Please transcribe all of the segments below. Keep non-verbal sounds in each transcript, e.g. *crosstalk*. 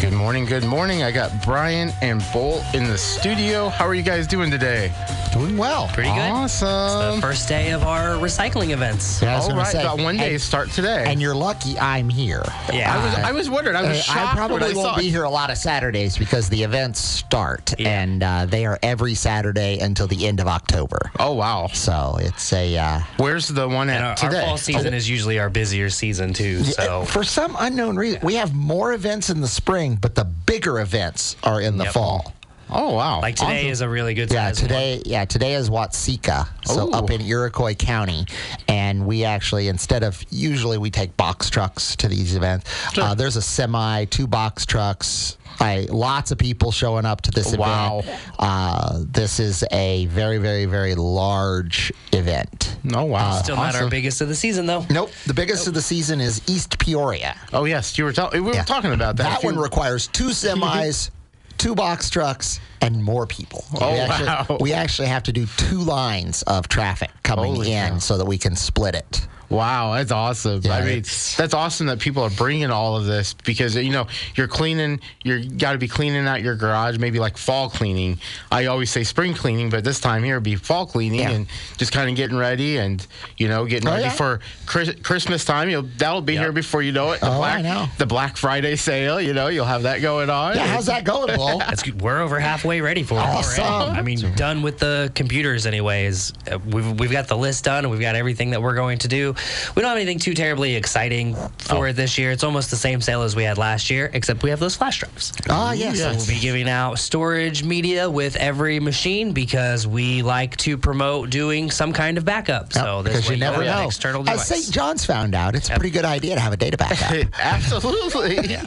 Good morning, good morning. I got Brian and Bolt in the studio. How are you guys doing today? Doing well. Pretty good. Awesome. The first day of our recycling events. Yeah, I was All gonna right, say, got one day and, start today. and you're lucky I'm here. Yeah. I was I was wondering. I was Uh, shocked I when probably I won't saw be here a lot of Saturdays because the events start Yeah. and uh, they are every Saturday until the end of October. Oh wow. So it's a uh, Where's the one at And our, our fall season is usually our busier season too. So for some unknown reason we have more events in the spring, but the bigger events are in the Yep. fall. Oh wow. like today Awesome. is a really good Yeah, size one. today. Yeah, today is Watseka, so Ooh. up in Iroquois County, and we actually instead of usually we take box trucks to these events. Uh, there's a semi, two box trucks. I, lots of people showing up to this Wow. event. Uh, this is a very, very, very large event. Oh wow. Still not our biggest of the season though. Nope, the biggest of the season is East Peoria. Oh yes, you were talking. We were Yeah. talking about that. That a few- one requires two semis, *laughs* two box trucks, and more people. Oh, we, actually, wow. we actually have to do two lines of traffic coming Holy in cow. so that we can split it. Wow, that's awesome. Yeah, I mean, that's awesome that people are bringing all of this because you know you're cleaning. You're got to be cleaning out your garage, maybe like fall cleaning. I always say spring cleaning, but this time here it'd be fall cleaning Yeah. and just kind of getting ready and you know getting Oh, ready yeah. for Chris, Christmas time. You'll that'll be Yep. here before you know it. The Oh, I Black, know. The Black Friday sale. You know, you'll have that going on. Yeah, how's that going, Will? *laughs* That's good. We're over halfway ready for it Awesome. already. I mean, done with the computers, anyways. Uh, We've, we've got the list done, and we've got everything that we're going to do. We don't have anything too terribly exciting for it this year. It's almost the same sale as we had last year, except we have those flash drives. Ah, yes. yes. We'll be giving out storage media with every machine because we like to promote doing some kind of backup. So this because way you never have an know. external As. St. John's found out, it's a pretty good idea to have a data backup. *laughs* Absolutely. *laughs* Yeah,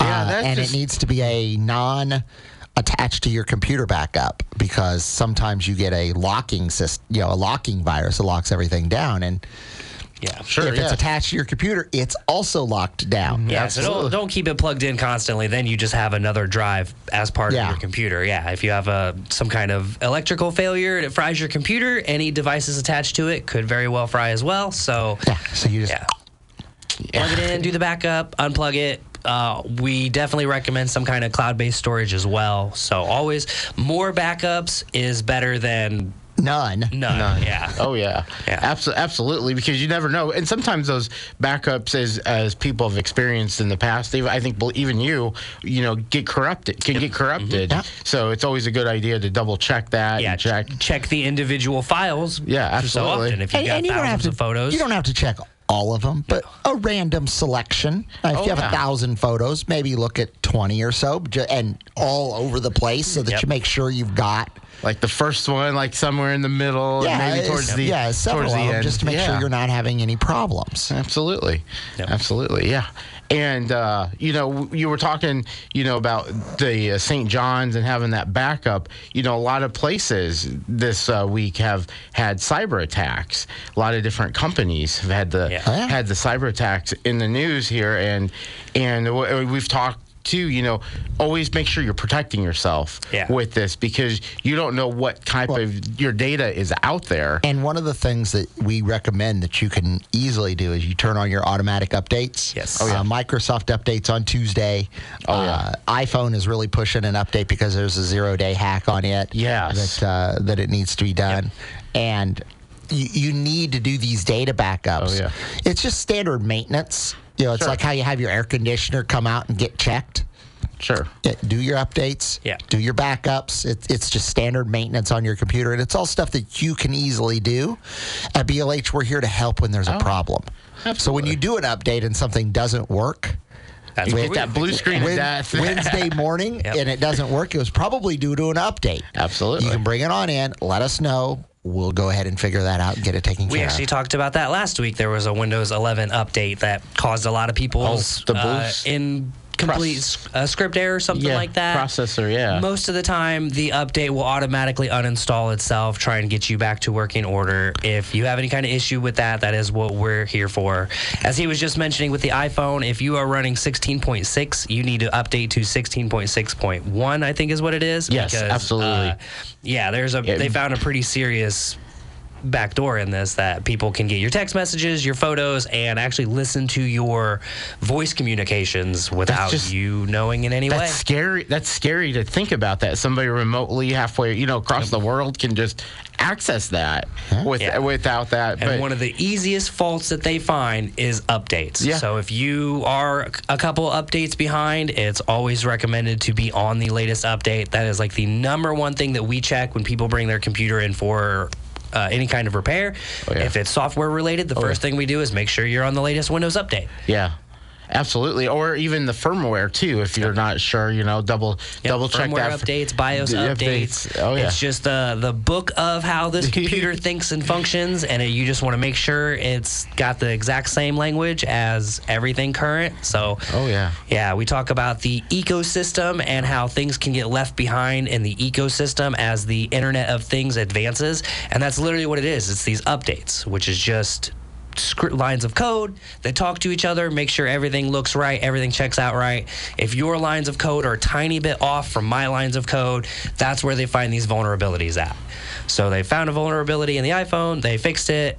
Uh, that's and just, it needs to be a non attached to your computer backup because sometimes you get a locking system, you know, a locking virus that locks everything down. And yeah. Sure, if it's attached to your computer, it's also locked down. Yeah, so don't, don't keep it plugged in constantly. Then you just have another drive as part Yeah. of your computer. Yeah, if you have a some kind of electrical failure and it fries your computer, any devices attached to it could very well fry as well. So Yeah. So you just yeah, plug it in, do the backup, unplug it. Uh, we definitely recommend some kind of cloud-based storage as well. So always more backups is better than none. none. None. Yeah. Oh yeah, Yeah. Abso- absolutely. Because you never know, and sometimes those backups, as as people have experienced in the past, even, I think even you, you know, get corrupted, can get corrupted. Yeah. So it's always a good idea to double check that. Yeah, and check. check the individual files. Yeah, So absolutely. often, if you've And, got and you don't have thousands to of photos, You don't have to check all of them, but a random selection. Uh, if Oh, you have yeah. a thousand photos, maybe look at twenty or so, and all over the place, so that Yep. you make sure you've got Like the first one, like somewhere in the middle, and maybe towards the yeah, several towards the of them, end, just to make sure you're not having any problems. Absolutely. Yep. Absolutely. Yeah. And, uh, you know, you were talking, you know, about the uh, St. John's and having that backup. You know, a lot of places this uh, week have had cyber attacks. A lot of different companies have had the Yeah. Oh, had the cyber attacks in the news here, and and we've talked. Too, you know, always make sure you're protecting yourself Yeah. with this because you don't know what type of your data is out there. And one of the things that we recommend that you can easily do is you turn on your automatic updates. Yes. Oh, yeah. Microsoft updates on Tuesday. Oh, yeah. Uh, iPhone is really pushing an update because there's a zero day hack on it. Yes. That, uh, that it needs to be done. And you, you need to do these data backups. Oh, yeah. It's just standard maintenance. You know, it's Sure. like how you have your air conditioner come out and get checked. Sure. Yeah, do your updates. Yeah. Do your backups. It, it's just standard maintenance on your computer, and it's all stuff that you can easily do. At BLH, we're here to help when there's a oh, problem. Absolutely. So when you do an update and something doesn't work, That's You what get we- that blue screen of Wed- death. *laughs* Wednesday morning Yep. and it doesn't work, it was probably due to an update. Absolutely. You can bring it on in, let us know. We'll go ahead and figure that out and get it taken We care of. We actually talked about that last week. There was a Windows 11 update that caused a lot of people's Oh, the uh, in complete a uh, script error or something Yeah, like that. processor, yeah. Most of the time, the update will automatically uninstall itself, try and get you back to working order. If you have any kind of issue with that, that is what we're here for. As he was just mentioning with the iPhone, if you are running 16.6, you need to update to 16.6.1. I think is what it is. Yes, absolutely. Uh, yeah, there's a. They found a pretty serious backdoor in this that people can get your text messages, your photos, and actually listen to your voice communications without just- you knowing in any way. That's scary. That's scary to think about. That somebody remotely halfway, you know, across the world can just access that with Yeah. without that. And but one of the easiest faults that they find is updates. Yeah. So if you are a couple updates behind, it's always recommended to be on the latest update. That is like the number one thing that we check when people bring their computer in for. Uh, any kind of repair. Oh, yeah. If it's software related, the first thing we do is make sure you're on the latest Windows update. yeah. Absolutely, or even the firmware too. If you're not sure, you know, double Yep, double check firmware that. updates, BIOS The updates. Oh yeah, It's just uh, the book of how this *laughs* computer thinks and functions, and it, you just want to make sure it's got the exact same language as everything current. So, Oh, yeah. yeah, we talk about the ecosystem and how things can get left behind in the ecosystem as the Internet of Things advances, and that's literally what it is. It's these updates, which is just script lines of code that talk to each other, make sure everything looks right, everything checks out right. If your lines of code are a tiny bit off from my lines of code, that's where they find these vulnerabilities at. So they found a vulnerability in the iPhone, they fixed it.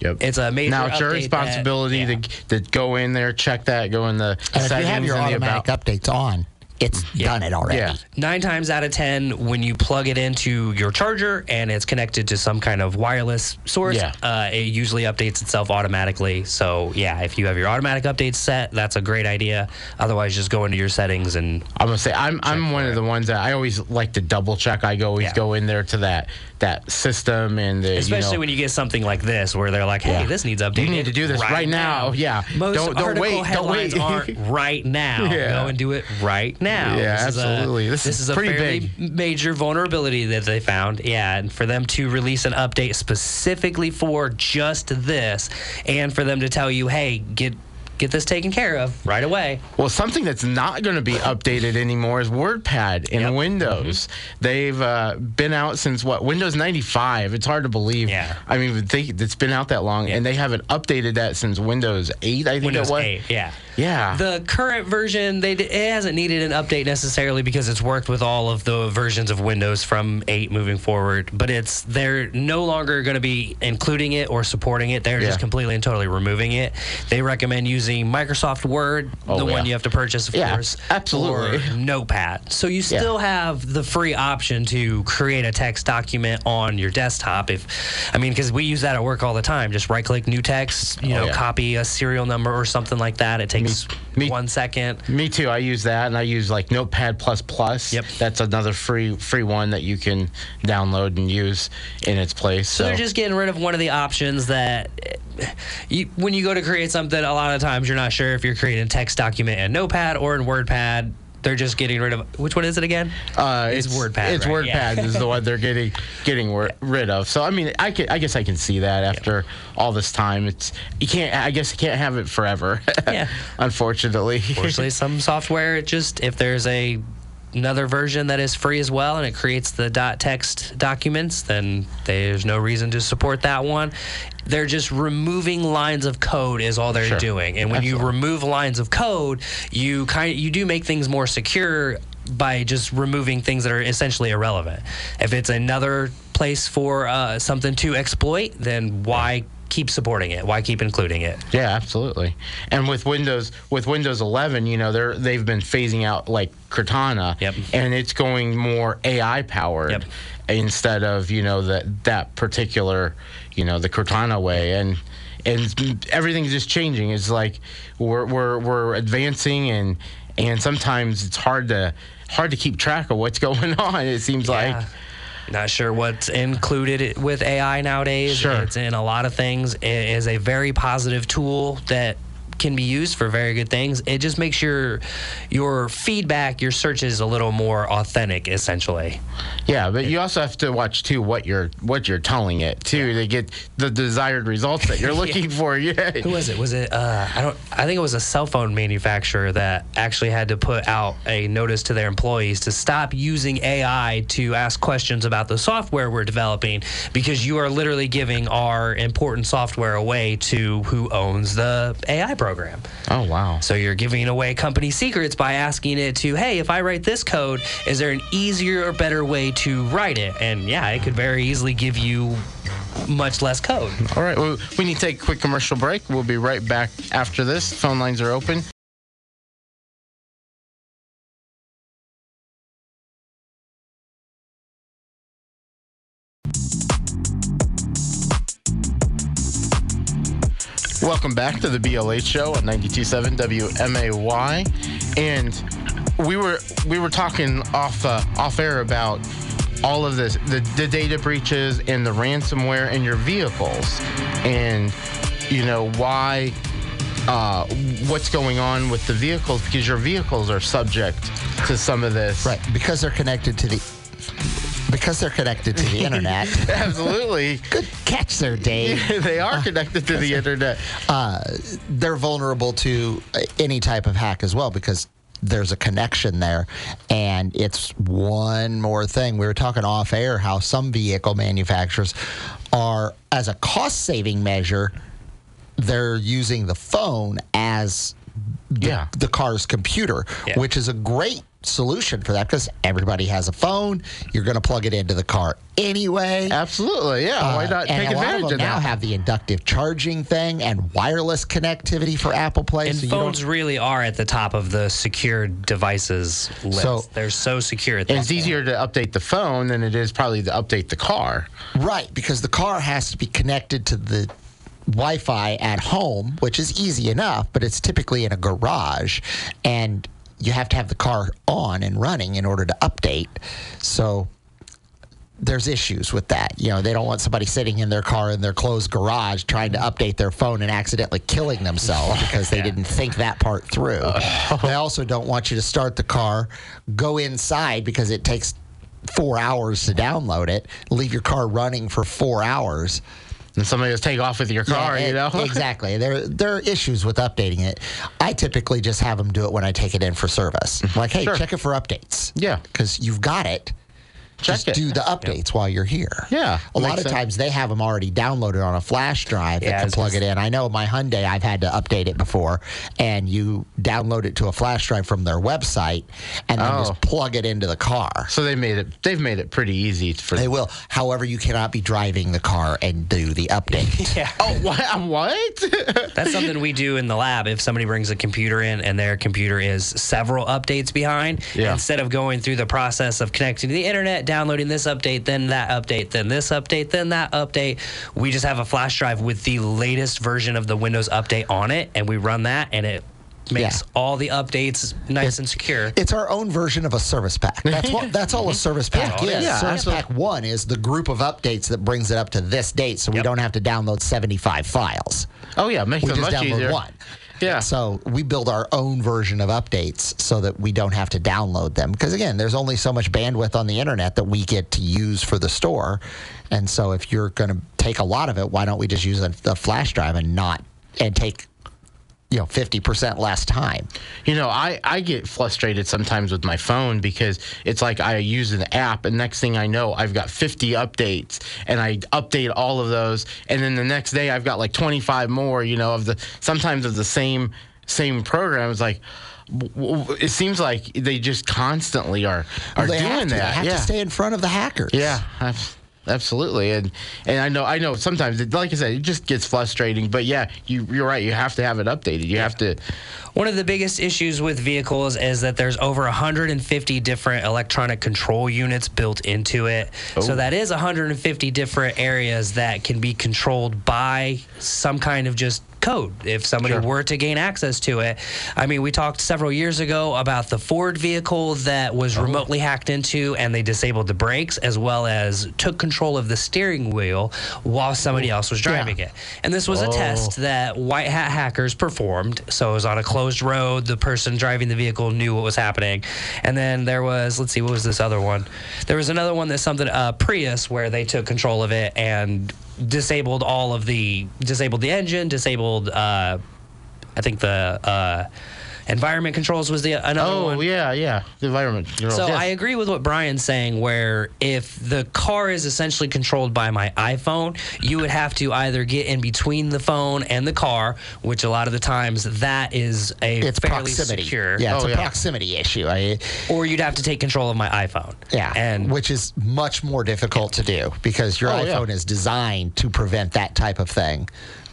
Yep. It's a major now it's your update that- responsibility yeah. to to go in there, check that, go in the And if settings you have your and the automatic about. updates on, it's done it already. Yeah. Nine times out of ten, when you plug it into your charger and it's connected to some kind of wireless source, Yeah. uh, it usually updates itself automatically. So, yeah, if you have your automatic updates set, that's a great idea. Otherwise, just go into your settings and I'm gonna say I'm I'm one of the ones that I always like to double check. I go always Yeah. go in there to that that system and the especially you know, when you get something like this where they're like, "Hey, Yeah. this needs updating. You need to do this right now." Yeah. most Don't- don't wait, don't headlines wait. aren't *laughs* right now. Yeah. Go and do it right now. Yeah, This is a- absolutely. This This, is is, a pretty fairly big. major vulnerability that they found. Yeah, and for them to release an update specifically for just this, and for them to tell you, "Hey, get." Get this taken care of right away. Well, something that's not going to be updated anymore is WordPad in Yep. Mm-hmm. Windows. They've uh, been out since what Windows 95. It's hard to believe. Yeah. I mean, they, it's been out that long, and they haven't updated that since Windows 8. I think Windows it was. 8, yeah. Yeah. The current version, they it hasn't needed an update necessarily because it's worked with all of the versions of Windows from 8 moving forward. But it's they're no longer going to be including it or supporting it. They're Yeah. just completely and totally removing it. They recommend using Microsoft Word, Oh, the yeah. one you have to purchase, of Yeah, course, absolutely. or Notepad. So you still have the free option to create a text document on your desktop. If I mean, because we use that at work all the time. Just right click, new text, you Oh, know, copy a serial number or something like that. It takes me- one second. Me too. I use that, and I use like Notepad plus plus. Yep. That's another free free one that you can download and use in its place. So So, they're just getting rid of one of the options that you, when you go to create something, a lot of times you're not sure if you're creating a text document in Notepad or in WordPad. They're just getting rid of which one is it again? uh, it's WordPad, It's right? Yeah. WordPad is the one they're getting getting wor- rid of. So I mean, I can, I guess I can see that after all this time. It's you can't. I guess you can't have it forever. Yeah. *laughs* Unfortunately. Unfortunately, some software it just if there's a another version that is free as well and it creates the dot text documents, then there's no reason to support that one. They're just removing lines of code is all they're Sure. doing. And when you remove lines of code, you kind of, you do make things more secure by just removing things that are essentially irrelevant. If it's another place for uh, something to exploit, then why keep supporting it? Why keep including it? Yeah, absolutely. And with Windows with Windows 11, you know, they're they've been phasing out like Cortana, Yep. and it's going more AI powered Yep. instead of you know that that particular you know the Cortana way and. And everything's just changing. It's like we're, we're we're advancing, and and sometimes it's hard to hard to keep track of what's *laughs* going on. It seems like Yeah. Not sure what's included with AI nowadays. Sure. It's in a lot of things. It is a very positive tool that can be used for very good things. It just makes your your feedback, your searches a little more authentic, essentially. Yeah, but you also have to watch too what you're what you're telling it too to get the desired results that you're *laughs* looking for. *laughs* Yeah. Who was it? Was it? Uh, I don't. I think it was a cell phone manufacturer that actually had to put out a notice to their employees to stop using AI to ask questions about the software we're developing because you are literally giving our important software away to who owns the AI program. Oh wow. So you're giving away company secrets by asking it to, hey, if I write this code, is there an easier or better way to write it? And yeah, it could very easily give you much less code. All right. Well, we need to take a quick commercial break. We'll be right back after this. Phone lines are open. Welcome back to the BLH show on 92.7 WMAY, and we were we were talking off uh, off air about all of this the, the data breaches and the ransomware in your vehicles, and you know why uh, what's going on with the vehicles because your vehicles are subject to some of this. Right, because they're connected to the because they're connected to the *laughs* internet. Absolutely. Good catch there, Dave. *laughs* they are connected to the internet. Uh, they're vulnerable to any type of hack as well because there's a connection there. And it's one more thing. We were talking off air how some vehicle manufacturers are, as a cost saving measure, they're using the phone as the, Yeah. the car's computer, Yeah. which is a great solution for that because everybody has a phone. You're going to plug it into the car anyway. Absolutely. Yeah. Why Uh, not and take a lot advantage of of, them now that? have the inductive charging thing and wireless connectivity for Apple Play. And so phones don't, really are at the top of the secure devices list. So- They're so secure. At And it's easier to update the phone than it is probably to update the car. right, because the car has to be connected to the Wi-Fi at home, which is easy enough, but it's typically in a garage, and you have to have the car on and running in order to update. So there's issues with that. You know, they don't want somebody sitting in their car in their closed garage trying to update their phone and accidentally killing themselves *laughs* because they didn't think that part through. They also don't want you to start the car, go inside because it takes four hours to download it, leave your car running for four hours. And somebody just take off with your car, Yeah, you know? *laughs* exactly. There, there are issues with updating it. I typically just have them do it when I take it in for service. Like, hey, Sure. check it for updates. Yeah. Because you've got it. Check just it. do the updates while you're here. Yeah, A lot of sense. times they have them already downloaded on a flash drive Yeah, that can plug just- it in. I know my Hyundai, I've had to update it before, and you download it to a flash drive from their website and then Oh. just plug it into the car. So they made it. They've made it pretty easy for. They will. However, you cannot be driving the car and do the update. *laughs* Yeah. oh, what? *laughs* What? *laughs* That's something we do in the lab. If somebody brings a computer in and their computer is several updates behind, Yeah. instead of going through the process of connecting to the internet, downloading this update, then that update, then this update, then that update, we just have a flash drive with the latest version of the Windows update on it, and we run that, and it makes Yeah. all the updates nice and secure. It's our own version of a service pack. That's what. That's all a *laughs* service pack Yeah, is. yeah, service absolutely. pack one is the group of updates that brings it up to this date, so we don't have to download seventy-five files. oh yeah, makes We it just much download easier. one. Yeah. So we build our own version of updates so that we don't have to download them. Because again, there's only so much bandwidth on the internet that we get to use for the store. And so if you're going to take a lot of it, why don't we just use a, a flash drive and not and take you know 50% less time. You know, I, I get frustrated sometimes with my phone because it's like I use an app, and next thing I know, I've got 50 updates, and I update all of those, and then the next day I've got like 25 more. You know, of the sometimes of the same same program. It's like it seems like they just constantly are are they doing to. that. They have yeah. to stay in front of the hackers. Yeah, abs- absolutely, and and I know I know sometimes, it, like I said, it just gets frustrating. But yeah, you you're right. You have to have it updated. You have to. One of the biggest issues with vehicles is that there's over 150 different electronic control units built into it. So oh. that is 150 different areas that can be controlled by some kind of just code if somebody Sure. were to gain access to it. I mean, we talked several years ago about the Ford vehicle that was remotely hacked into and they disabled the brakes as well as took control of the steering wheel while somebody else was driving it. And this was a test that white hat hackers performed. So it was on a closed road. The person driving the vehicle knew what was happening. And then there was, let's see, what was this other one? There was another one that's something, uh, Prius, where they took control of it and disabled all of the, disabled the engine, disabled, uh, I think the uh, environment controls was the another Oh one. yeah, yeah. The environment. controls, So yes. I agree with what Brian's saying, where if the car is essentially controlled by my iPhone, you would have to either get in between the phone and the car, which a lot of the times that is a It's fairly proximity. secure. Yeah, it's Oh, a yeah. proximity issue. I, Or you'd have to take control of my iPhone. yeah, And which is much more difficult to do because your Oh, yeah. iPhone is designed to prevent that type of thing.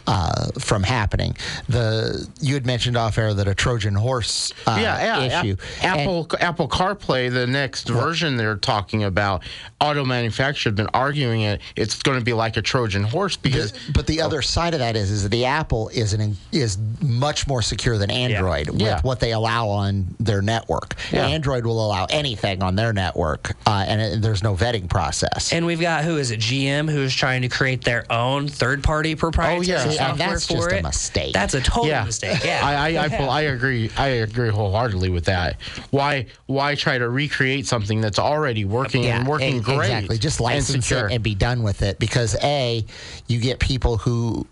Uh, from happening, the you had mentioned off air that a Trojan horse uh, yeah, yeah. issue. Ap- Apple Apple CarPlay, the next version they're talking about, auto manufacturers have been arguing it. It's going to be like a Trojan horse because But the other side of that is, is that the Apple is an is much more secure than Android with Yeah. what they allow on their network. Yeah. Android will allow anything on their network, uh, and it, there's no vetting process. and we've got who is it? GM who's trying to create their own third-party proprietary yeah. And software that's for just a mistake. That's a total yeah, mistake. Yeah, I I, I, I *laughs* agree. I agree wholeheartedly with that. Why why try to recreate something that's already working and working great? Exactly. Just license secure. it and be done with it because a, you get people who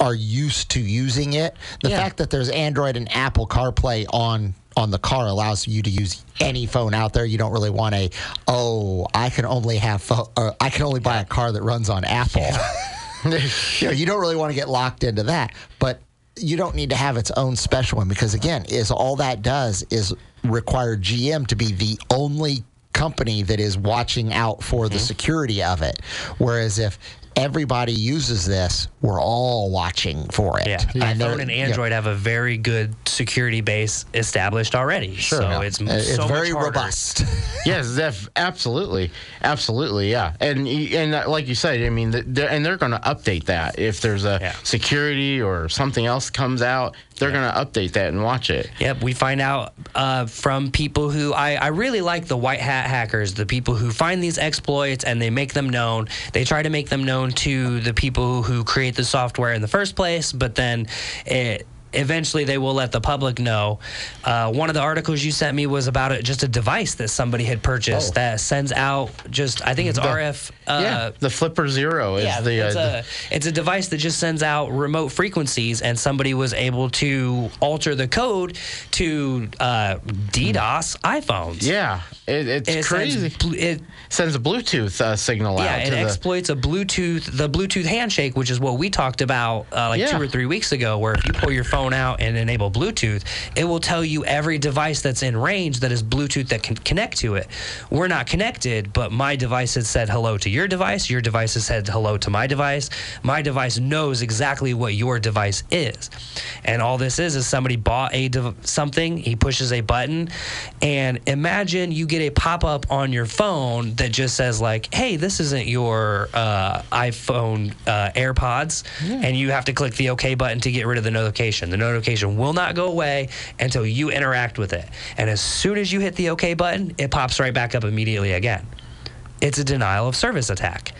are used to using it. The Yeah. fact that there's Android and Apple CarPlay on on the car allows you to use any phone out there. You don't really want a oh I can only have uh, I can only buy a car that runs on Apple. *laughs* *laughs* you, know, you don't really want to get locked into that, but you don't need to have its own special one because again, is all that does is require GM to be the only company that is watching out for Mm-hmm. the security of it. Whereas if everybody uses this, we're all watching for it. Yeah, And they're- iPhone and yeah. Android have a very good security base established already. Sure. so Yeah. it's Uh, so it's very harder. robust. *laughs* yes, def- absolutely, absolutely, yeah. And and uh, like you said, I mean, they're, and they're going to update that if there's a Yeah. security or something else comes out, they're going to update that and watch it. Yep, we find out uh, from people who I, I really like the white hat hackers, the people who find these exploits and they make them known. They try to make them known to the people who create the software in the first place, but then it. Eventually, they will let the public know. Uh, one of the articles you sent me was about it, just a device that somebody had purchased Oh. that sends out just, I think it's RF. Uh, yeah, the Flipper Zero is yeah, the, it's, uh, a, it's a device that just sends out remote frequencies, and somebody was able to alter the code to uh, DDoS iPhones. yeah. It, it's It crazy. Sends, it, sends a Bluetooth uh, signal yeah, out it to the. exploits a Bluetooth, the Bluetooth handshake, which is what we talked about uh, like Yeah. two or three weeks ago. Where if you pull your phone out and enable Bluetooth, it will tell you every device that's in range that is Bluetooth that can connect to it. We're not connected, but my device has said hello to your device. Your device has said hello to my device. My device knows exactly what your device is, and all this is is somebody bought a dev- something. He pushes a button, and imagine you get a pop up on your phone that just says like, "Hey, this isn't your uh, iPhone uh, AirPods," and you have to click the OK button to get rid of the notification. The notification will not go away until you interact with it, and as soon as you hit the OK button, it pops right back up immediately again. It's a denial of service attack.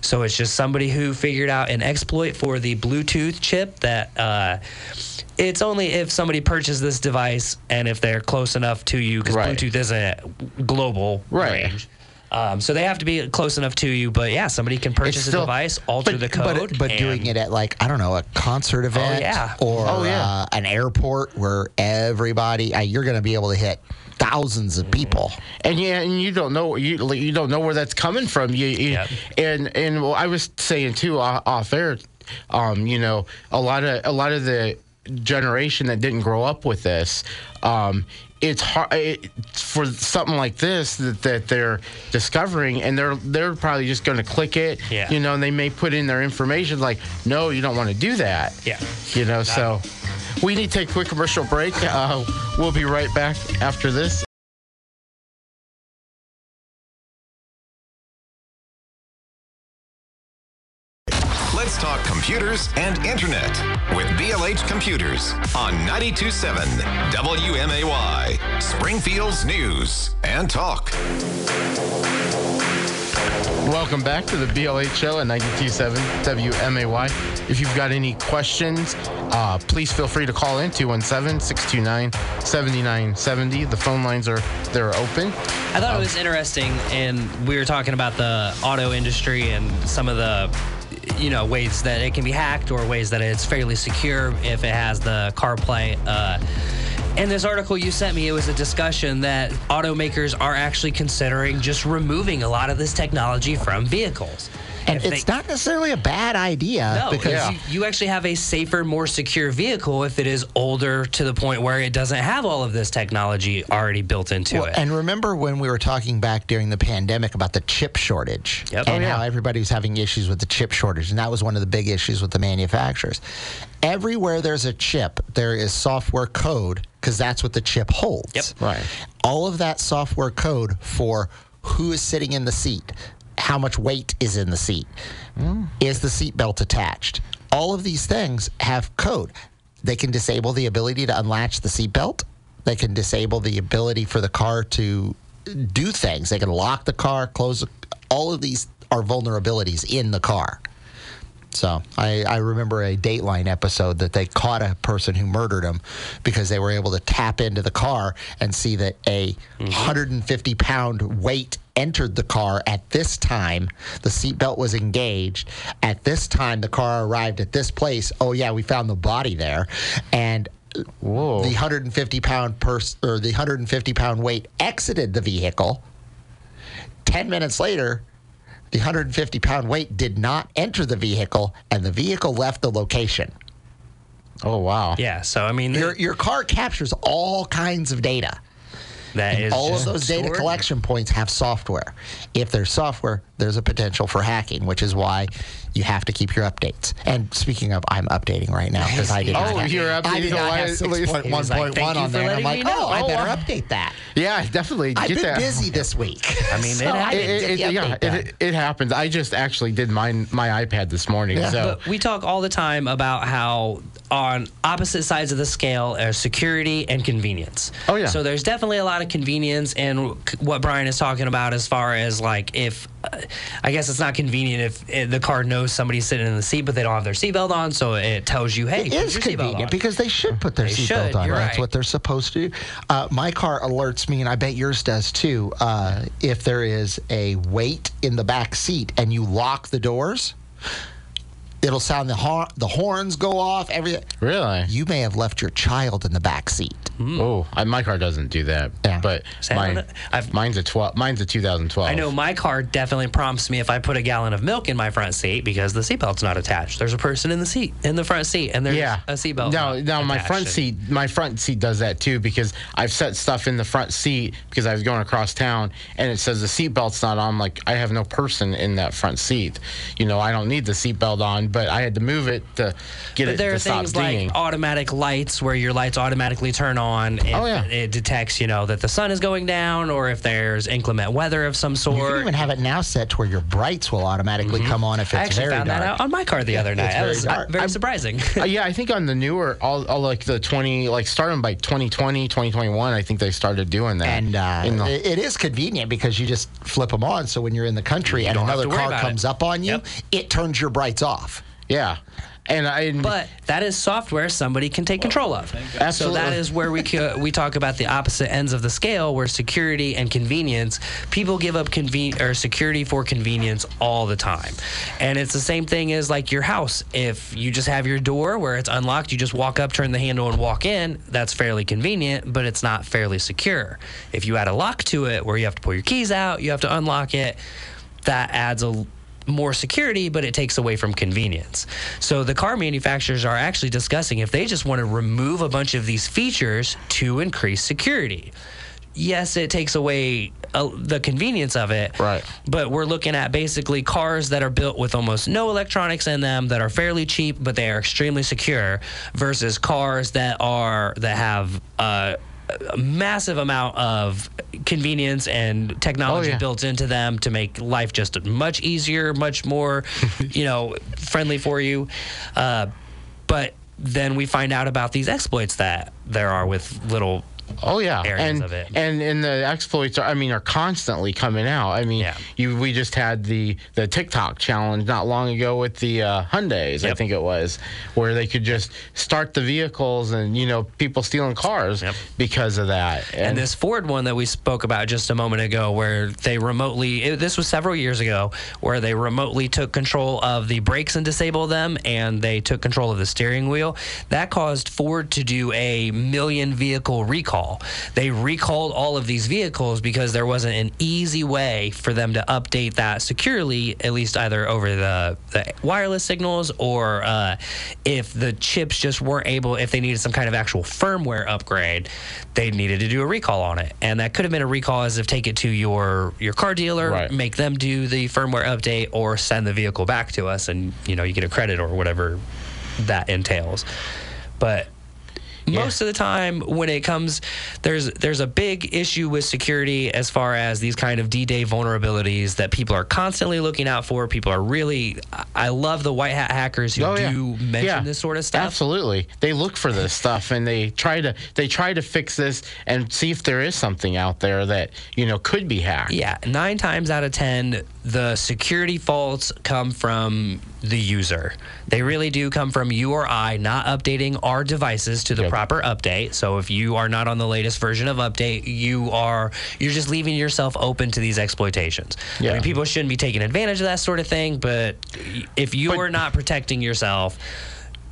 So it's just somebody who figured out an exploit for the Bluetooth chip that. Uh, it's only if somebody purchases this device and if they're close enough to you, because Right. Bluetooth isn't global Right. range. Um, so they have to be close enough to you. But yeah, somebody can purchase still- a device, alter but- the But, code, but doing and- it at like I don't know a concert event yeah. or Oh, yeah. uh, an airport where everybody uh, you're going to be able to hit thousands of people. and yeah, and you don't know you you don't know where that's coming from. You, you Yep. and and well, I was saying too off, off air, um, you know, a lot of a lot of the generation that didn't grow up with this. Um, it's hard it, for something like this that, that they're discovering, and they're they're probably just going to click it, Yeah. you know, and they may put in their information like, no, you don't want to do that, Yeah. you know. So we need to take a quick commercial break. Uh, we'll be right back after this. Computers, and internet with BLH Computers on 927 WMAY, Springfield's News and Talk. Welcome back to the BLH show at 92.7 WMAY. If you've got any questions, uh, please feel free to call in 217-629-7970. The phone lines are they're open. I thought it was interesting, and we were talking about the auto industry and some of the, you know, ways that it can be hacked or ways that it's fairly secure if it has the CarPlay. Uh, in this article you sent me, it was a discussion that automakers are actually considering just removing a lot of this technology from vehicles. And If it's they- not necessarily a bad idea no, because because you, you actually have a safer, more secure vehicle if it is older to the point where it doesn't have all of this technology already built into Well, it. and remember when we were talking back during the pandemic about the chip shortage Yep. and Oh, yeah. how everybody was having issues with the chip shortage, and that was one of the big issues with the manufacturers. Everywhere there's a chip, there is software code because that's what the chip holds. Yep. Right. All of that software code for who is sitting in the seat, how much weight is in the seat, mm. is the seatbelt attached. All of these things have code. They can disable the ability to unlatch the seatbelt. They can disable the ability for the car to do things. They can lock the car, close. The, all of these are vulnerabilities in the car. So I, I remember a Dateline episode that they caught a person who murdered him because they were able to tap into the car and see that a mm-hmm. 150 pound weight entered the car at this time. The seatbelt was engaged. At this time, the car arrived at this place. Oh yeah, we found the body there, and Whoa. the 150 pound pers- or the 150 pound weight exited the vehicle. 10 minutes later, the 150 pound weight did not enter the vehicle and the vehicle left the location. Oh wow. yeah, so I mean, Your, your car captures all kinds of data. that is all of those data collection points have software. If there's software, there's a potential for hacking, which is why you have to keep your updates. And speaking of, I'm updating right now because I did Oh, not have, you're I updating did the not have li- He was like, 6.1.1 on for there. And I'm like, oh, I Oh, better wow. update that. Yeah, definitely. I've get been that. busy this week. I mean, it So I happens. didn't It, get it, it- yeah, it, it happens. I just actually did mine my iPad this morning. Yeah. So But we talk all the time about how on opposite sides of the scale are security and convenience. Oh, yeah. So there's definitely a lot of convenience and c- what Brian is talking about as far as like if I guess it's not convenient if uh, the car knows somebody's sitting in the seat but they don't have their seatbelt on, so it tells you, hey, It is convenient on. because they should put their seatbelt on. you're That's right. what they're supposed to do. Uh, my car alerts me, and I bet yours does too. Uh, if there is a weight in the back seat and you lock the doors, it'll sound the hor- the horns go off. Everything. really, You may have left your child in the back seat. Hmm. oh, I, my car doesn't do that. Yeah. But See, mine, don't. I've- mine's a twelve. Mine's a 2012. I know my car definitely prompts me if I put a gallon of milk in my front seat because the seatbelt's not attached. There's a person in the seat, in the front seat, and there's Yeah, a seatbelt. No, no, my attached. front seat, my front seat does that too because I've set stuff in the front seat because I was going across town and it says the seatbelt's not on. Like I have no person in that front seat. You know, I don't need the seatbelt on, but I had to move it to get But it there to are stop things dinging. like automatic lights where your lights automatically turn on if Oh, yeah. it detects, you know, that the sun is going down or if there's inclement weather of some sort. You can even have it now set to where your brights will automatically come on if it's Mm-hmm. I actually very found dark. that out on my car the other night. That was dark. very surprising. *laughs* Uh, yeah, I think on the newer, all, all like the 20, like starting by 2020, 2021, I think they started doing that. And uh, the- it- it is convenient because you just flip them on. So when you're in the country and another car comes it. up on you, Yep. it turns your brights off. Yeah. And I, But that is software somebody can take control of. So that is where we co- we talk about the opposite ends of the scale, where security and convenience. People give up conven- or security for convenience all the time, and it's the same thing as like your house. If you just have your door where it's unlocked, you just walk up, turn the handle, and walk in. That's fairly convenient, but it's not fairly secure. If you add a lock to it, where you have to pull your keys out, you have to unlock it. That adds a more security, but it takes away from convenience. So the car manufacturers are actually discussing if they just want to remove a bunch of these features to increase security. Yes, it takes away uh, the convenience of it. Right. But we're looking at basically cars that are built with almost no electronics in them that are fairly cheap, but they are extremely secure versus cars that are that have uh, a massive amount of convenience and technology Oh, yeah. built into them to make life just much easier, much more, *laughs* you know, friendly for you. Uh, but then we find out about these exploits that there are with little. Oh yeah, and and and the exploits are I mean are constantly coming out. I mean, Yeah. you we just had the the TikTok challenge not long ago with the uh, Hyundai's, I think it was, where they could just start the vehicles and you know people stealing cars Yep. because of that. And this Ford one that we spoke about just a moment ago, where they remotely, it, this was several years ago, where they remotely took control of the brakes and disabled them, and they took control of the steering wheel. That caused Ford to do a million vehicle recall. They recalled all of these vehicles because there wasn't an easy way for them to update that securely, at least either over the, the wireless signals or uh, if the chips just weren't able, if they needed some kind of actual firmware upgrade, they needed to do a recall on it. And that could have been a recall as if take it to your your car dealer, Right. make them do the firmware update, or send the vehicle back to us, and you know you get a credit or whatever that entails. But most of the time when it comes there's there's a big issue with security as far as these kind of D-Day vulnerabilities that people are constantly looking out for. People are really I- I love the white hat hackers who Oh, yeah. do mention Yeah, this sort of stuff. Absolutely, they look for this stuff and they try to they try to fix this and see if there is something out there that you know could be hacked. Yeah, nine times out of ten, the security faults come from the user. They really do come from you or I not updating our devices to the Yep. proper update. So if you are not on the latest version of update, you are you're just leaving yourself open to these exploitations. I Yeah. mean, people shouldn't be taking advantage of that sort of thing, but if you But- are not protecting yourself,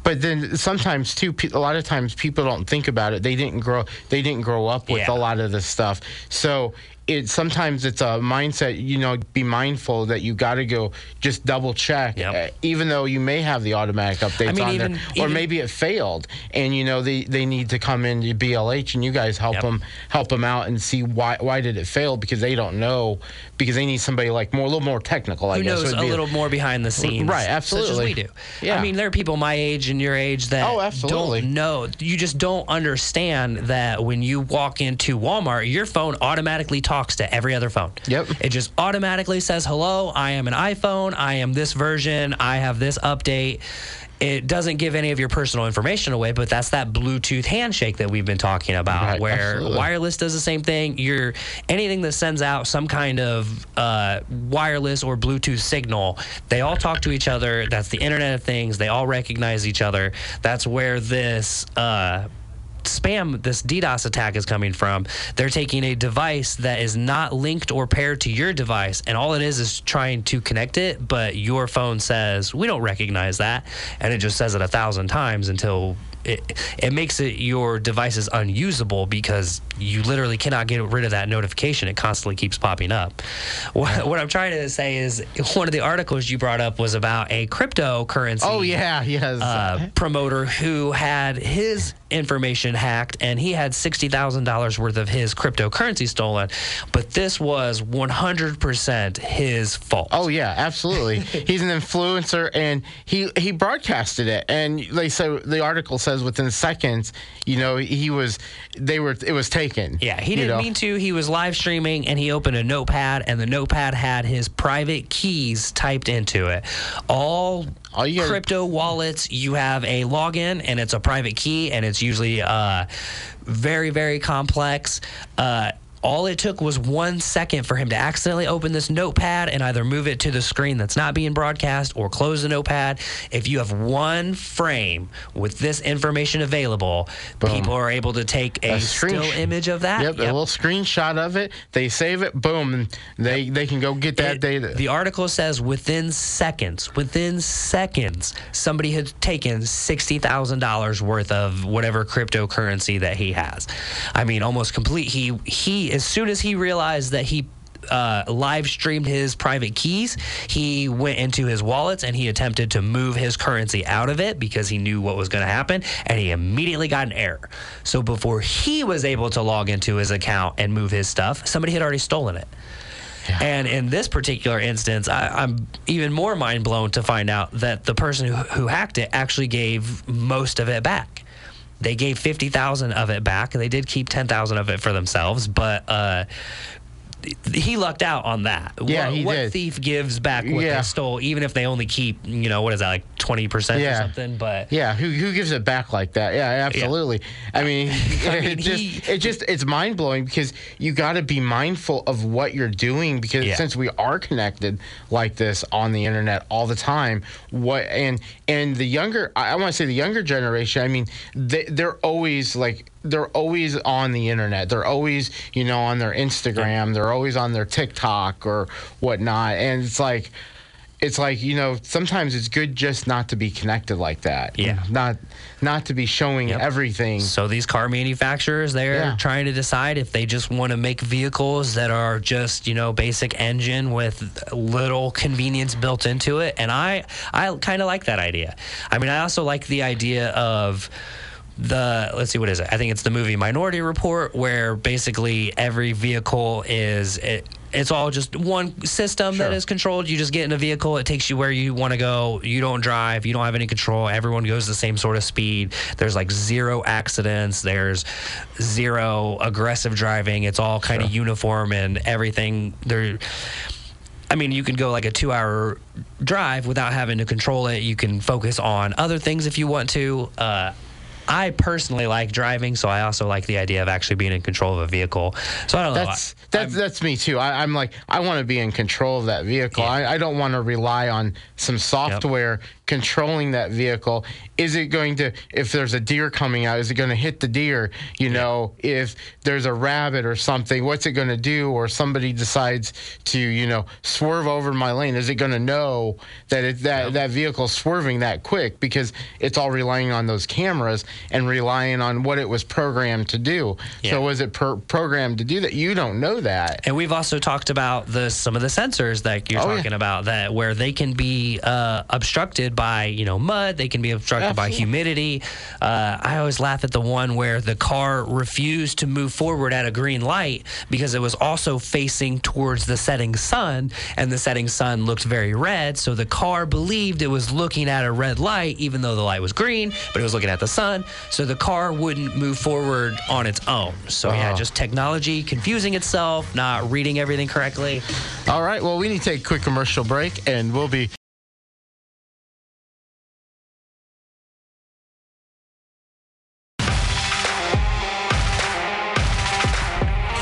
But then sometimes too, a lot of times people don't think about it. They didn't grow. They didn't grow up with Yeah. a lot of this stuff. So it sometimes it's a mindset. You know, be mindful that you got to go just double check, Yep. uh, even though you may have the automatic updates mean, on even- there, or even- maybe it failed, and you know they, they need to come into BLH and you guys help Yep. them help them out and see why why did it fail because they don't know because they need somebody like more a little more technical. I who guess knows a little more behind the scenes, Right, Such as absolutely. we do. Yeah. I mean, there are people my age and your age that Oh, absolutely. don't know. You just don't understand that when you walk into Walmart, your phone automatically talks to every other phone. Yep. It just automatically says, "Hello, I am an iPhone. I am this version. I have this update." It doesn't give any of your personal information away, but that's that Bluetooth handshake that we've been talking about, Right, where absolutely. wireless does the same thing. You're anything that sends out some kind of uh, wireless or Bluetooth signal. They all talk to each other. That's the Internet of Things. They all recognize each other. That's where this. Uh, spam this DDoS attack is coming from. They're taking a device that is not linked or paired to your device, and all it is is trying to connect it, but your phone says, We don't recognize that. And it just says it a thousand times until it, it makes it your device is unusable because you literally cannot get rid of that notification. It constantly keeps popping up. What, what I'm trying to say is one of the articles you brought up was about a cryptocurrency Oh yeah, yes. uh, promoter who had his information hacked and he had $60,000 worth of his cryptocurrency stolen. But this was 100% his fault. Oh yeah, absolutely. *laughs* He's an influencer, and he he broadcasted it, and they say the article says within seconds, you know, he was they were it was taken. Yeah, he didn't know. mean to. He was live streaming and he opened a notepad, and the notepad had his private keys typed into it. All, All you gotta- crypto wallets, you have a login, and it's a private key, and it's usually uh, very, very complex. Uh, all it took was one second for him to accidentally open this notepad and either move it to the screen that's not being broadcast or close the notepad. If you have one frame with this information available, Boom. people are able to take a, A still image of that. Yep, a little screenshot of it. They save it. Boom, and they they can go get that It- data. The article says within seconds, within seconds, somebody had taken sixty thousand dollars worth of whatever cryptocurrency that he has. I mean, almost complete. He he as soon as he realized that he. Uh, live streamed his private keys. He went into his wallets and he attempted to move his currency out of it because he knew what was going to happen, and he immediately got an error. So before he was able to log into his account and move his stuff, somebody had already stolen it. And in this particular instance, I, I'm even more mind blown to find out that the person who, who hacked it actually gave most of it back. They gave 50,000 of it back. And they did keep 10,000 of it for themselves, but uh, he lucked out on that. Yeah, what, he what did. thief gives back what Yeah. they stole, even if they only keep, you know, what is that, like 20% or something? But Yeah, who who gives it back like that? Yeah, absolutely. I mean, *laughs* I *laughs* mean, it just he- it just it's mind blowing because you got to be mindful of what you're doing because Yeah. since we are connected like this on the internet all the time, what and and the younger I, I want to say the younger generation. I mean, they, they're always like they're always on the internet. They're always you know on their Instagram. They're always on their TikTok or whatnot, and it's like it's like you know sometimes it's good just not to be connected like that Yeah. not not to be showing Yep. everything So these car manufacturers, they're Yeah. trying to decide if they just want to make vehicles that are just you know basic engine with little convenience built into it, and I I kind of like that idea. I mean, I also like the idea of the let's see what is it? I think it's the movie Minority Report, where basically every vehicle is it. It's all just one system that Sure. is controlled. You just get in a vehicle. It takes you where you want to go. You don't drive. You don't have any control. Everyone goes the same sort of speed. There's like zero accidents. There's zero aggressive driving. It's all kind of uniform and everything. There. I mean, you can go like a two hour drive without having to control it. You can focus on other things if you want to. Uh, I personally like driving, so I also like the idea of actually being in control of a vehicle. So I don't know. that's that's that's me too I, i'm like i want to be in control of that vehicle Yeah. I, I don't want to rely on some software controlling that vehicle. Is it going to if there's a deer coming out is it going to hit the deer? You know if there's a rabbit or something what's it going to do? Or somebody decides to you know swerve over my lane is it going to know that it that that vehicle's swerving that quick? Because it's all relying on those cameras and relying on what it was programmed to do. Yeah. so was it per- programmed to do that? You don't know that. And we've also talked about the some of the sensors that you're Oh, yeah. talking about that where they can be uh, obstructed by you know mud, they can be obstructed by humidity. Uh, I always laugh at the one where the car refused to move forward at a green light because it was also facing towards the setting sun, and the setting sun looked very red. So the car believed it was looking at a red light, even though the light was green, but it was looking at the sun. So the car wouldn't move forward on its own. So yeah, Oh. just technology confusing itself, not reading everything correctly. All right. Well, we need to take a quick commercial break, and we'll be.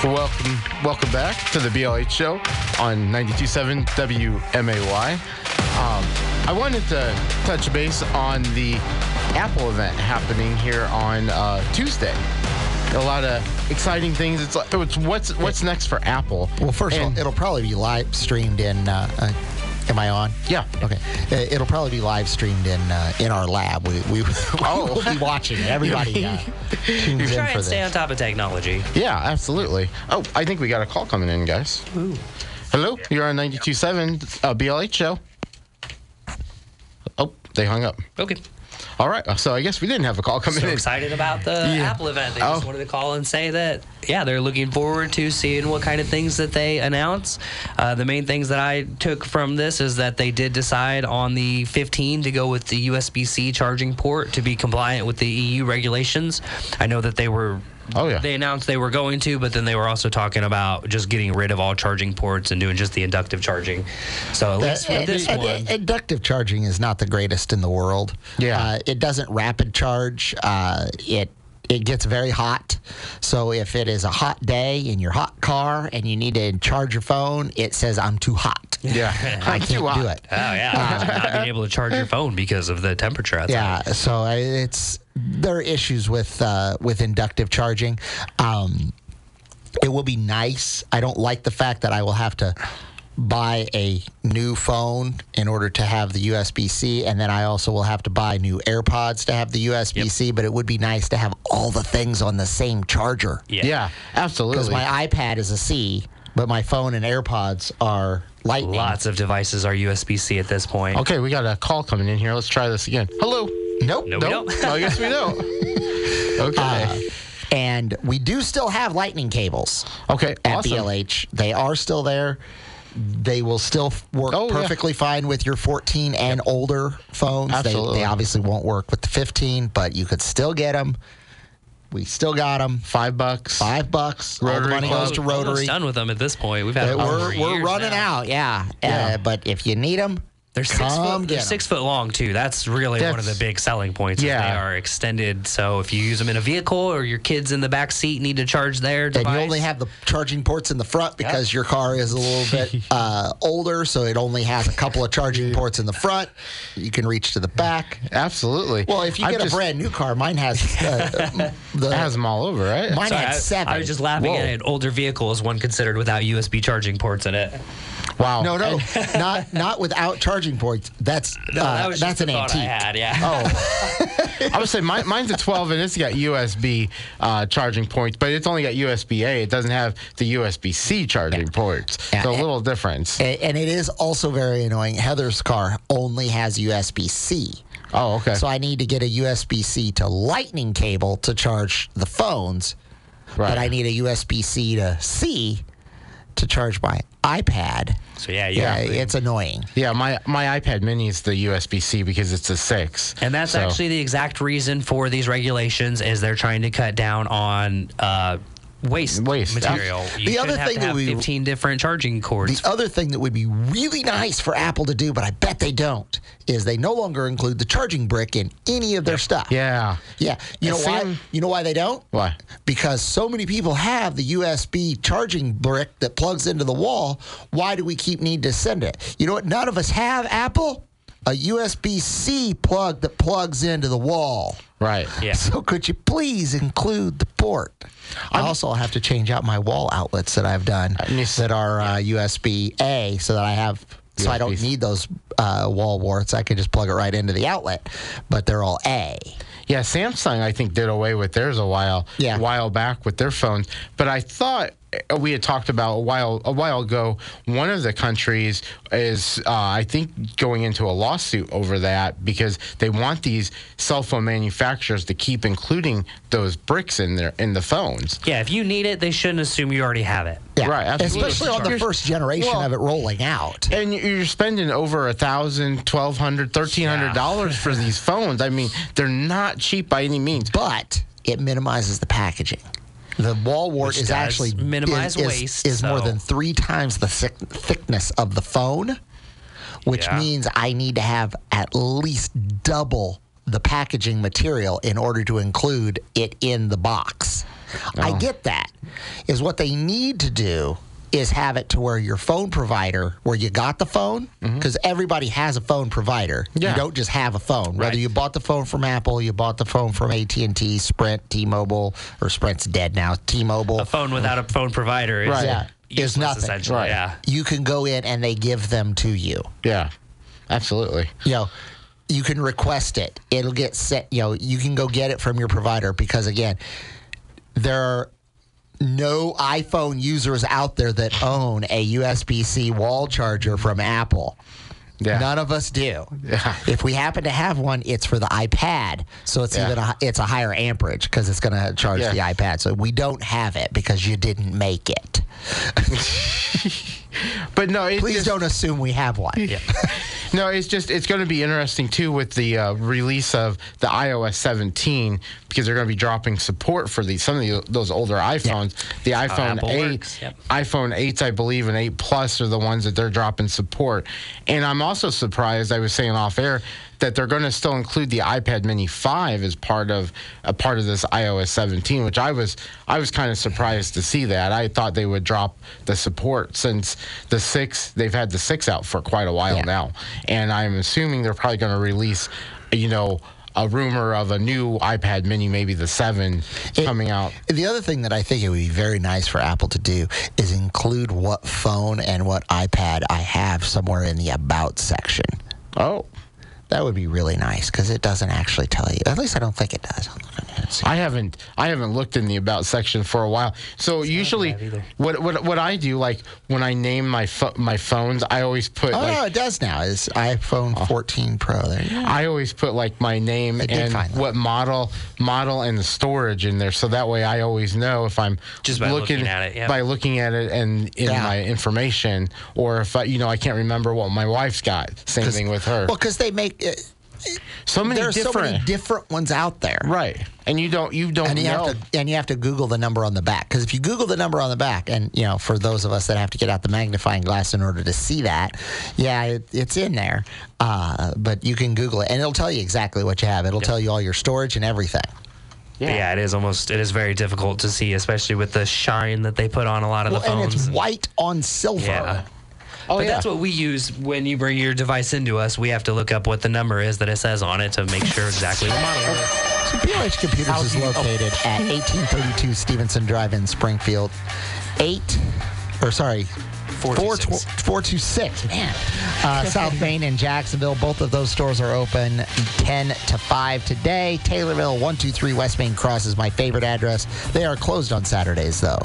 Welcome, welcome back to the BLH show on 92.7 WMAY. Um, I wanted to touch base on the Apple event happening here on uh, Tuesday. A lot of exciting things. It's, like, it's what's what's next for Apple. Well, first of all, it'll probably be live streamed in. Uh, uh, am I on? Yeah. Okay. Uh, it'll probably be live streamed in uh, in our lab. We we, *laughs* we Oh. will be watching it. Everybody *laughs* uh, tunes in Try for and stay on top of technology. Yeah, absolutely. Oh, I think we got a call coming in, guys. Ooh. Hello, you're on 92.7 uh, BLH show. Oh, they hung up. Okay. All right, so I guess we didn't have a call coming So in. excited about the Yeah. Apple event. They just Oh. wanted to call and say that, yeah, they're looking forward to seeing what kind of things that they announce. Uh, the main things that I took from this is that they did decide on the 15 to go with the USB C charging port to be compliant with the EU regulations. I know that they were. Oh, yeah. They announced they were going to, but then they were also talking about just getting rid of all charging ports and doing just the inductive charging. So at least Uh, with this uh, one, Inductive charging is not the greatest in the world. Yeah. Uh, it doesn't rapid charge. Uh, it it gets very hot. So if it is a hot day in your hot car and you need to charge your phone, it says I'm too hot. Yeah, *laughs* I I'm can't too do hot. it. oh yeah, not being able to charge your phone because of the temperature outside. Yeah, so I- it's there are issues with uh, with inductive charging. Um, it will be nice. I don't like the fact that I will have to buy a new phone in order to have the USB C, and then I also will have to buy new AirPods to have the USB C. But it would be nice to have all the things on the same charger. Yeah, absolutely. Because my iPad is a C, but my phone and AirPods are Lightning. Lots of devices are USB C at this point. okay, we got a call coming in here. Let's try this again. Hello. Nope. No, we don't. Oh, I guess we don't. Okay. Uh, and we do still have lightning cables okay. at awesome. BLH. They are still there. They will still work Oh, yeah. perfectly fine with your 14 and older phones. They, Absolutely. they obviously won't work with the 15, but you could still get them. We still got them. Five bucks. Five bucks. All the money Club. goes to Almost Rotary. done with them at this point. We've had them we're we're years running now. out, yeah. Yeah. Uh, but if you need them, They're six foot. They're six foot long too. That's really one of the big selling points. Yeah. they are extended. So if you use them in a vehicle or your kids in the back seat need to charge their And you only have the charging ports in the front because your car is a little bit *laughs* uh, older, so it only has a couple of charging ports in the front. You can reach to the back. Absolutely. Well, if you I've get just- a brand new car, mine has uh, *laughs* the it has them all over, right? mine Sorry, had I- seven. I was just laughing Whoa. at an older vehicle is one considered without USB charging ports in it. wow. no, no, *laughs* not not without charging ports. That's No, uh, that was that's just an the antique. I had. Yeah. Oh, *laughs* I would say mine, mine's a 12 and it's got USB uh, charging points, but it's only got USB A. It doesn't have the USB C charging ports. Yeah, so a and- little difference. A- And it is also very annoying. Heather's car only has USB C. oh, okay. So I need to get a USB C to lightning cable to charge the phones, right. but I need a USB C to C to charge my iPad. So yeah, you Yeah, it's annoying. yeah, my, my iPad mini is the USB C because it's a six. And that's So- actually the exact reason for these regulations is they're trying to cut down on uh, waste, Waste. material. You The other thing that we- 15 different charging cords. The other thing that would be really nice for Apple to do, but I bet they don't, is they no longer include the charging brick in any of their stuff. Yeah. Yeah. You know It why? You know why they don't? Why? Because so many people have the USB charging brick that plugs into the wall. Why do we keep need to send it? You know what? None of us have Apple. A USB C plug that plugs into the wall. Right. Yeah. *laughs* So could you please include the port? I also have to change out my wall outlets that I've done And you s- that are uh, USB A, so that I have. So I don't need those uh, wall warts. I can just plug it right into the outlet, but they're all A. Yeah, Samsung I think did away with theirs a while Yeah. a while back with their phones. But I thought we had talked about a while a while ago. One of the countries is uh, I think going into a lawsuit over that because they want these cell phone manufacturers to keep including those bricks in their in the phones. yeah, if you need it, they shouldn't assume you already have it. Yeah, Right, absolutely. Especially on the first generation well- of it rolling out. And you're spending over a thousand, twelve hundred, thirteen hundred dollars for these phones. I mean, they're not cheap by any means. But it minimizes the packaging. The wall wart Which is actually minimize is, waste, Is, more so- than three times the thick, thickness of the phone, which Yeah. means I need to have at least double the packaging material in order to include it in the box. I Oh. get that. Is what they need to do is have it to where your phone provider, where you got the phone, because everybody has a phone provider. Mm-hmm. Yeah. You don't just have a phone. Whether Right. you bought the phone from Apple, you bought the phone from AT and T, Sprint, T-Mobile, or Sprint's dead now. T-Mobile. A phone without a phone provider is, Right. Yeah. Is useless, nothing. essentially. Right. Yeah. you can go in and they give them to you. Yeah, absolutely. You know, you can request it. It'll get sent. You know, you can go get it from your provider because again, there are no iPhone users out there that own a USB-C wall charger from Apple. Yeah. None of us do. Yeah. If we happen to have one, it's for the iPad, so it's Yeah. even a, it's a higher amperage because it's going to charge the iPad. So we don't have it because you didn't make it. *laughs* But no, Please just- don't assume we have one. Yeah. No, it's just it's going to be interesting too with the uh, release of the iOS 17 because they're going to be dropping support for these some of the, those older iPhones. The ah, iPhone Apple 8, yep. iPhone 8s, I believe, and 8 Plus are the ones that they're dropping support. And I'm also surprised. I was saying off air that they're going to still include the iPad Mini 5 as part of a part of this iOS 17, which I was I was kind of surprised to see that. I thought they would drop the support since the 6 they've had the 6 out for quite a while Yeah. now. And I'm assuming they're probably going to release you know a rumor of a new iPad Mini, maybe the 7 coming out. The other thing that I think it would be very nice for Apple to do is include what phone and what iPad I have somewhere in the About section. Oh. That would be really nice because it doesn't actually tell you. At least I don't think it does. I'm looking at it. See. I haven't I haven't looked in the about section for a while. So usually what what what I do like when I name my pho- my phones, I always put Oh like no, it does now. It's iPhone 14 Pro. There you go. I always put like my name did and what model model and the storage in there so that way I always know if I'm Just by looking at it, yeah. by looking at it and in Yeah. my information or if I you know I can't remember what my wife's got. Same thing with her Well, because they make uh, so many there are so different many different ones out there. right and you don't you don't and you know. have to and you have to Google the number on the back because if you Google the number on the back, and you know, for those of us that have to get out the magnifying glass in order to see that, yeah, it, it's in there. Uh, but you can Google it, and it'll tell you exactly what you have. It'll tell you all your storage and everything. Yeah. yeah, it is almost it is very difficult to see, especially with the shine that they put on a lot of Well, the and phones. it's white on silver. Yeah. Oh, but yeah. that's what we use when you bring your device into us. We have to look up what the number is that it says on it to make sure exactly the model. it is. So BLH Computers is located at 1832 Stevenson Drive in Springfield. Eight, or sorry, 426. 426, man. Uh, South Main and Jacksonville, both of those stores are open 10 to 5 today. Taylorville, 123 West Main Cross is my favorite address. They are closed on Saturdays, though.